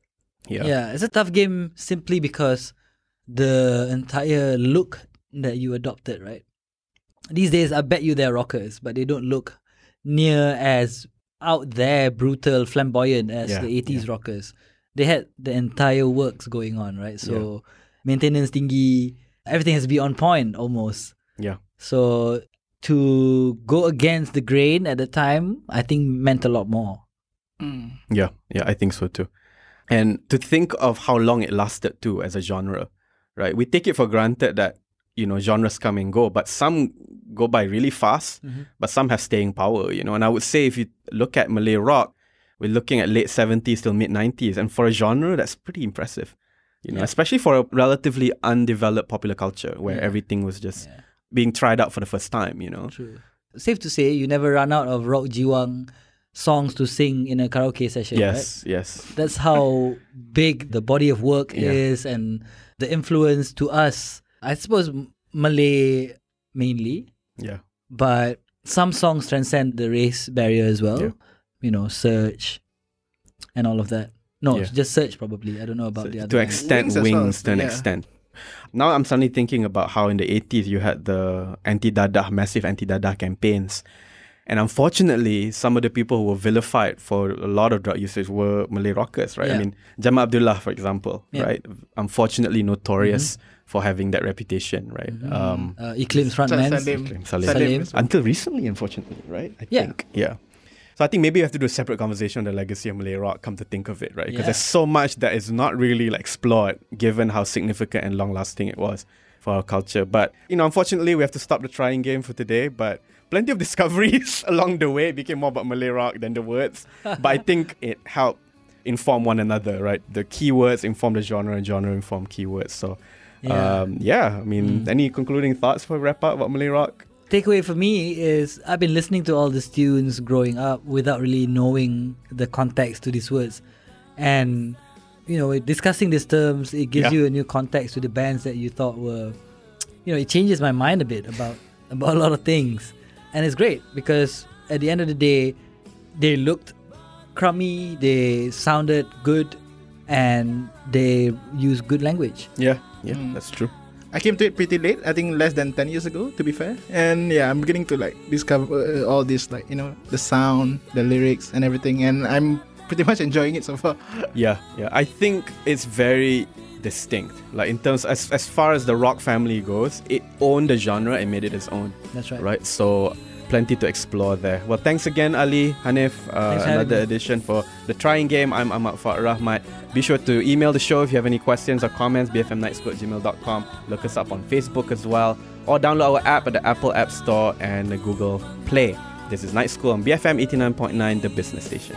Speaker 3: Yeah.
Speaker 2: Yeah, it's a tough game simply because the entire look that you adopted, right? These days, I bet you they're rockers, but they don't look near as out there, brutal, flamboyant as
Speaker 3: Yeah,
Speaker 2: the 80s rockers. They had the entire works going on, right? So, maintenance thingy, everything has to be on point almost.
Speaker 3: Yeah.
Speaker 2: So, to go against the grain at the time, I think meant a lot more. Mm.
Speaker 3: Yeah, yeah, I think so too. And to think of how long it lasted too as a genre, right? We take it for granted that, you know, genres come and go, but some go by really fast, mm-hmm. but some have staying power, you know. And I would say if you look at Malay rock, we're looking at late 70s till mid 90s. And for a genre, that's pretty impressive, you know, especially for a relatively undeveloped popular culture where everything was just being tried out for the first time, you know.
Speaker 2: True. Safe to say, you never run out of Rock Jiwang songs to sing in a karaoke session, right?
Speaker 3: Yes, yes.
Speaker 2: That's how big the body of work
Speaker 3: Yeah.
Speaker 2: is and the influence to us. I suppose Malay mainly,
Speaker 3: Yeah.
Speaker 2: but some songs transcend the race barrier as well.
Speaker 3: Yeah.
Speaker 2: You know, Search and all of that. No,
Speaker 3: Yeah.
Speaker 2: just Search probably. I don't know about
Speaker 3: So
Speaker 2: the other
Speaker 3: to
Speaker 2: bands.
Speaker 3: extent
Speaker 4: Wings
Speaker 3: wings,
Speaker 4: as well,
Speaker 3: to an
Speaker 4: yeah.
Speaker 3: extent. Now I'm suddenly thinking about how in the 80s you had the anti-dadah, massive anti-dadah campaigns. And unfortunately, some of the people who were vilified for a lot of drug usage were Malay rockers, right? I mean, Jamal Abdillah, for example,
Speaker 2: Yeah.
Speaker 3: right? Unfortunately notorious for having that reputation, right? Um,
Speaker 2: Uh, Iklim frontman.
Speaker 4: Salim.
Speaker 3: Salim.
Speaker 2: Salim.
Speaker 4: as
Speaker 3: until recently, unfortunately, right? I
Speaker 2: Yeah.
Speaker 3: think. Yeah. So I think maybe we have to do a separate conversation on the legacy of Malay rock, come to think of it, right? Because
Speaker 2: Yeah.
Speaker 3: there's so much that is not really like, explored given how significant and long lasting it was for our culture. But, you know, unfortunately, we have to stop the trying game for today. But plenty of discoveries along the way. It became more about Malay rock than the words. but I think it helped inform one another, right? The keywords inform the genre and genre inform keywords. So,
Speaker 2: Yeah.
Speaker 3: um, yeah, I mean, any concluding thoughts for wrap up about Malay rock?
Speaker 2: Takeaway for me is I've been listening to all these tunes growing up without really knowing the context to these words. And, you know, discussing these terms, it gives
Speaker 3: Yeah.
Speaker 2: you a new context to the bands that you thought were, you know, it changes my mind a bit about, about a lot of things. And it's great because at the end of the day, they looked crummy, they sounded good, and they used good language.
Speaker 3: Yeah, yeah, mm. that's true.
Speaker 4: I came to it pretty late. I think less than ten years ago, to be fair. And yeah, I'm beginning to like discover uh, all this, like you know, the sound, the lyrics, and everything. And I'm pretty much enjoying it so far.
Speaker 3: Yeah, yeah. I think it's very distinct. Like in terms as as far as the rock family goes, it owned the genre and made it its own.
Speaker 2: That's right.
Speaker 3: Right. So plenty to explore there. Well, thanks again, Ali, Hanif. Uh,
Speaker 2: Thanks
Speaker 3: another edition for the Trying Game. I'm Ahmad Fuad Rahmat. Be sure to email the show if you have any questions or comments. bfmnightschool at Look us up on Facebook as well, or download our app at the Apple App Store and the Google Play. This is Night School on BFM 89.9, the business station.